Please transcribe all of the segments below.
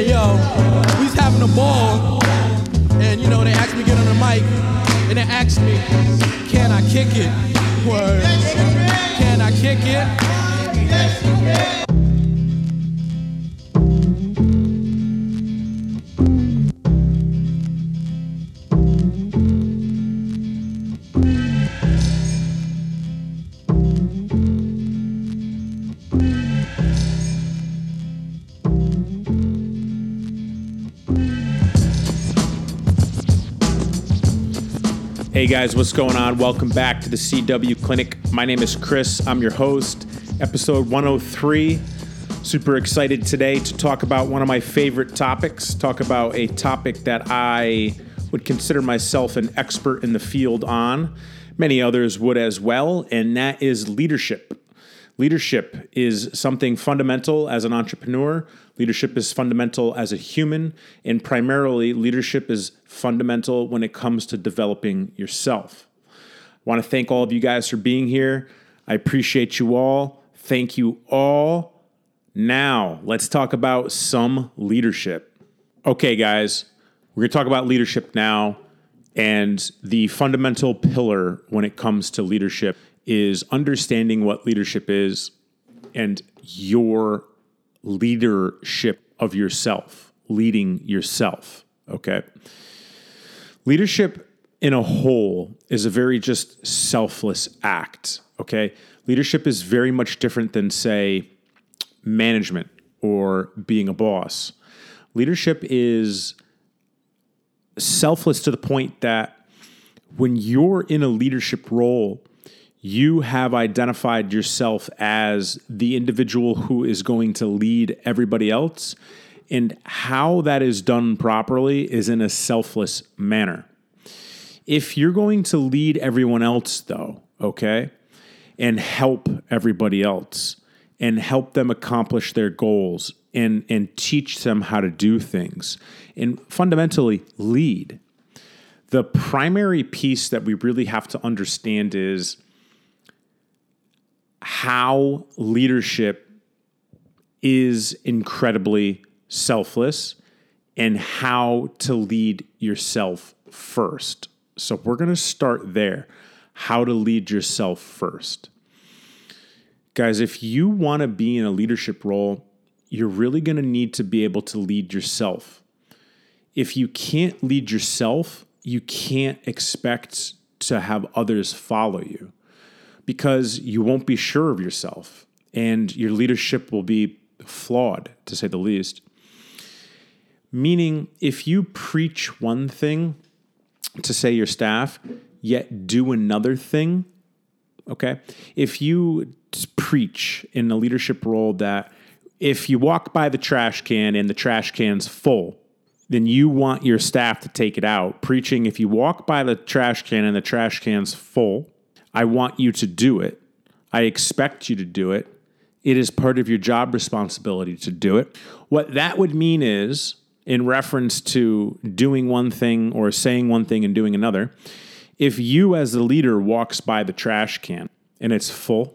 Yo, we was having a ball, and you know they asked me to get on the mic, and they asked me, can I kick it? Word. Can I kick it? Hey guys, what's going on? Welcome back to the CW Clinic. My name is Chris. I'm your host. Episode 103. Super excited today to talk about one of my favorite topics. Talk about a topic that I would consider myself an expert in the field on. Many others would as well, and that is leadership. Leadership is something fundamental as an entrepreneur. Leadership is fundamental as a human. And primarily, leadership is fundamental when it comes to developing yourself. I want to thank all of you guys for being here. I appreciate you all. Thank you all. Now, let's talk about some leadership. Okay, guys, we're going to talk about leadership now. And the fundamental pillar when it comes to leadership is understanding what leadership is and your leadership of yourself, leading yourself. Okay. Leadership in a whole is a very just selfless act. Okay. Leadership is very much different than, say, management or being a boss. Leadership is selfless to the point that when you're in a leadership role, you have identified yourself as the individual who is going to lead everybody else. And how that is done properly is in a selfless manner. If you're going to lead everyone else, though, okay, and help everybody else and help them accomplish their goals and, and teach them how to do things and fundamentally lead, the primary piece that we really have to understand is how leadership is incredibly selfless and how to lead yourself first. So, we're going to start there how to lead yourself first. Guys, if you want to be in a leadership role, you're really going to need to be able to lead yourself. If you can't lead yourself, you can't expect to have others follow you because you won't be sure of yourself and your leadership will be flawed, to say the least. Meaning, if you preach one thing to say your staff, yet do another thing, okay? If you preach in a leadership role that if you walk by the trash can and the trash can's full, then you want your staff to take it out. Preaching, if you walk by the trash can and the trash can's full, I want you to do it. I expect you to do it. It is part of your job responsibility to do it. What that would mean is, in reference to doing one thing or saying one thing and doing another, if you as the leader walks by the trash can and it's full,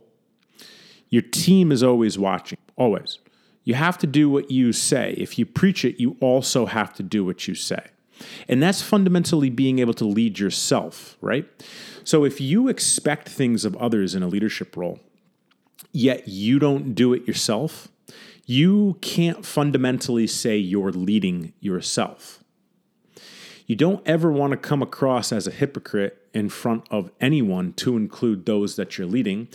your team is always watching, always. You have to do what you say. If you preach it, you also have to do what you say. And that's fundamentally being able to lead yourself, right? So if you expect things of others in a leadership role, yet you don't do it yourself, you can't fundamentally say you're leading yourself. You don't ever want to come across as a hypocrite in front of anyone to include those that you're leading.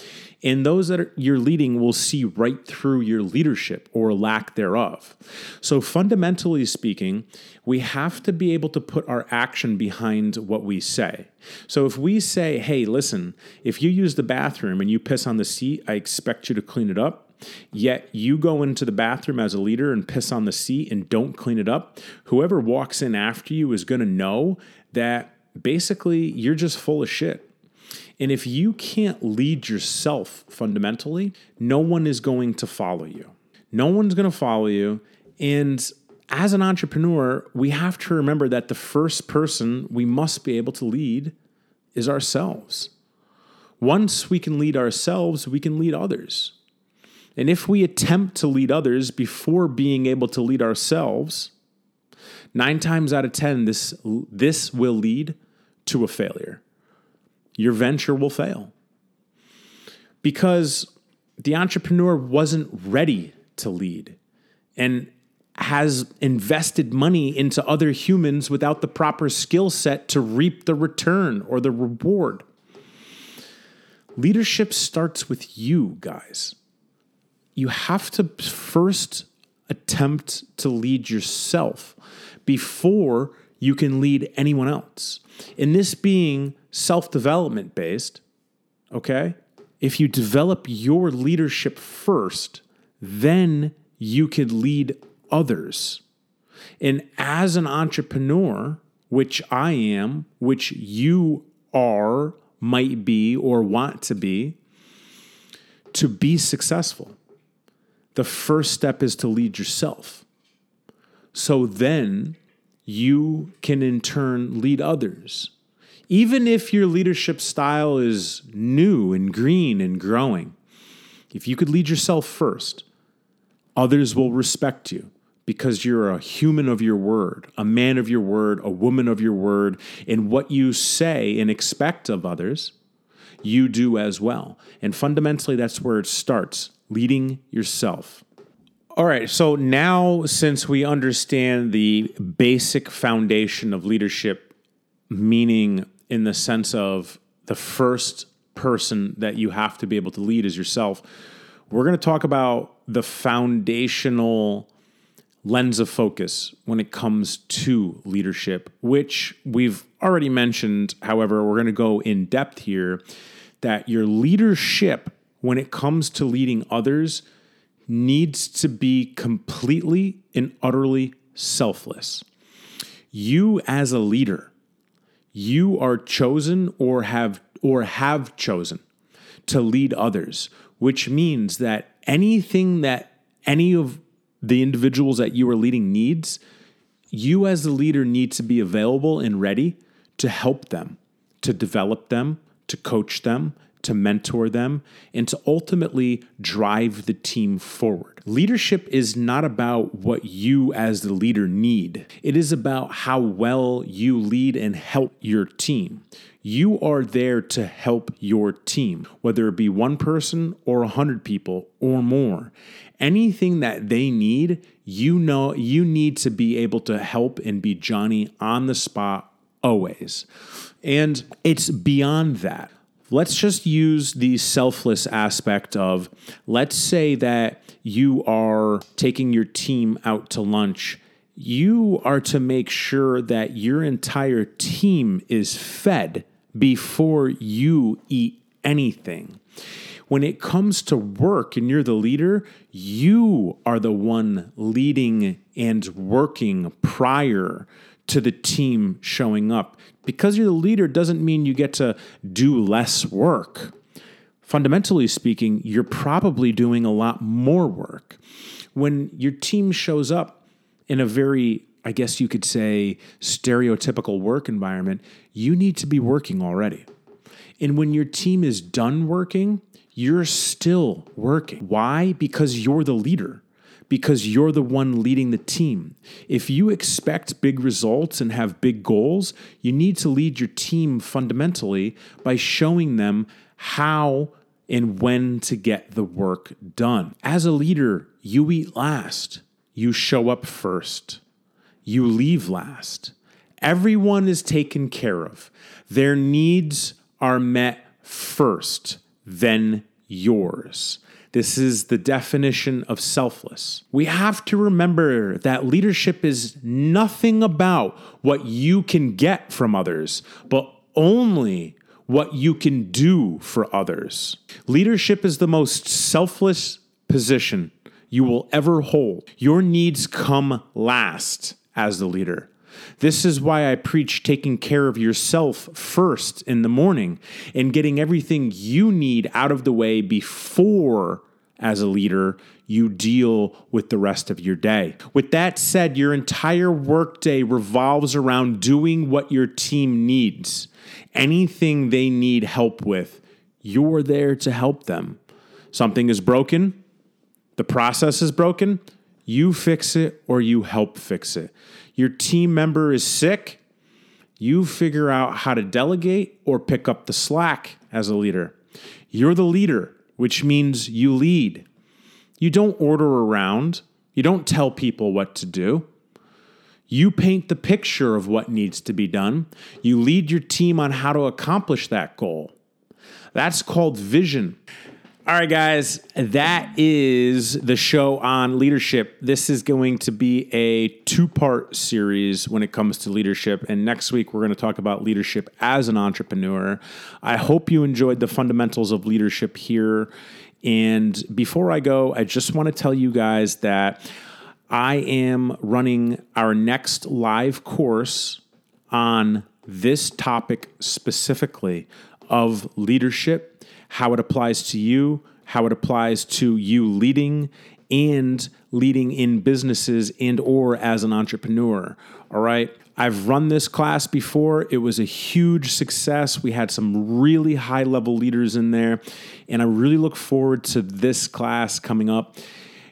And those that are, you're leading will see right through your leadership or lack thereof. So, fundamentally speaking, we have to be able to put our action behind what we say. So, if we say, hey, listen, if you use the bathroom and you piss on the seat, I expect you to clean it up. Yet you go into the bathroom as a leader and piss on the seat and don't clean it up. Whoever walks in after you is going to know that basically you're just full of shit. And if you can't lead yourself fundamentally, no one is going to follow you. No one's going to follow you. And as an entrepreneur, we have to remember that the first person we must be able to lead is ourselves. Once we can lead ourselves, we can lead others. And if we attempt to lead others before being able to lead ourselves, nine times out of 10, this, this will lead to a failure. Your venture will fail because the entrepreneur wasn't ready to lead and has invested money into other humans without the proper skill set to reap the return or the reward. Leadership starts with you, guys. You have to first attempt to lead yourself before you can lead anyone else. In this being self development based, okay, if you develop your leadership first, then you could lead others. And as an entrepreneur, which I am, which you are, might be, or want to be, to be successful, the first step is to lead yourself. So then you can in turn lead others. Even if your leadership style is new and green and growing, if you could lead yourself first, others will respect you because you're a human of your word, a man of your word, a woman of your word, and what you say and expect of others, you do as well. And fundamentally, that's where it starts leading yourself. All right, so now since we understand the basic foundation of leadership, meaning in the sense of the first person that you have to be able to lead is yourself, we're going to talk about the foundational lens of focus when it comes to leadership, which we've already mentioned. However, we're going to go in depth here that your leadership, when it comes to leading others, needs to be completely and utterly selfless. You as a leader, you are chosen or have or have chosen to lead others, which means that anything that any of the individuals that you are leading needs, you as the leader need to be available and ready to help them, to develop them, to coach them, to mentor them, and to ultimately drive the team forward. Leadership is not about what you as the leader need, it is about how well you lead and help your team. You are there to help your team, whether it be one person or a hundred people or more. Anything that they need, you know, you need to be able to help and be Johnny on the spot always. And it's beyond that let's just use the selfless aspect of let's say that you are taking your team out to lunch. You are to make sure that your entire team is fed before you eat anything. When it comes to work and you're the leader, you are the one leading and working prior to the team showing up. Because you're the leader doesn't mean you get to do less work. Fundamentally speaking, you're probably doing a lot more work. When your team shows up in a very, I guess you could say, stereotypical work environment, you need to be working already. And when your team is done working, you're still working. Why? Because you're the leader because you're the one leading the team. If you expect big results and have big goals, you need to lead your team fundamentally by showing them how and when to get the work done. As a leader, you eat last, you show up first, you leave last. Everyone is taken care of. Their needs are met first, then yours. This is the definition of selfless. We have to remember that leadership is nothing about what you can get from others, but only what you can do for others. Leadership is the most selfless position you will ever hold. Your needs come last as the leader. This is why I preach taking care of yourself first in the morning and getting everything you need out of the way before, as a leader, you deal with the rest of your day. With that said, your entire workday revolves around doing what your team needs. Anything they need help with, you're there to help them. Something is broken, The process is broken, you fix it or you help fix it. Your team member is sick, you figure out how to delegate or pick up the slack as a leader. You're the leader, which means you lead. You don't order around, you don't tell people what to do. You paint the picture of what needs to be done. You lead your team on how to accomplish that goal. That's called vision. All right, guys, that is the show on leadership. This is going to be a two part series when it comes to leadership. And next week, we're going to talk about leadership as an entrepreneur. I hope you enjoyed the fundamentals of leadership here. And before I go, I just want to tell you guys that I am running our next live course on this topic specifically of leadership how it applies to you, how it applies to you leading and leading in businesses and or as an entrepreneur. All right? I've run this class before. It was a huge success. We had some really high level leaders in there, and I really look forward to this class coming up.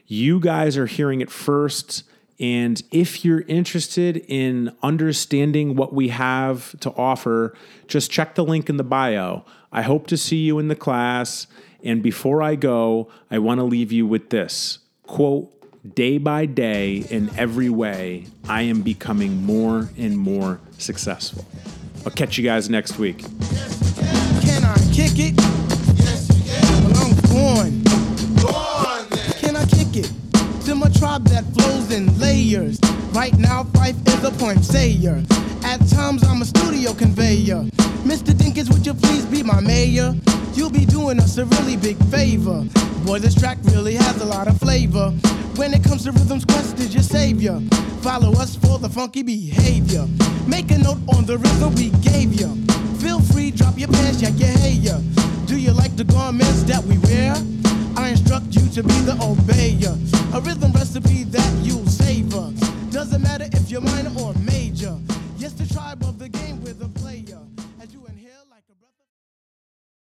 You guys are hearing it first. And if you're interested in understanding what we have to offer, just check the link in the bio. I hope to see you in the class. And before I go, I want to leave you with this quote, day by day, in every way, I am becoming more and more successful. I'll catch you guys next week. Can I kick it? Yes, you can. Well, I'm born. Go on then. Can I kick it? To my tribe that flows in layers. Right now, Phife is a point sayer. At times, I'm a studio conveyor. Mr. Dinkins, would you please be my mayor? You'll be doing us a really big favor. Boy, this track really has a lot of flavor. When it comes to rhythms, Quest is your savior. Follow us for the funky behavior. Make a note on the rhythm we gave you. Feel free, drop your pants, yank your hair. Do you like the garments that we wear? I instruct you to be the obeyer. A rhythm recipe that you'll savor. Doesn't matter if you're minor or.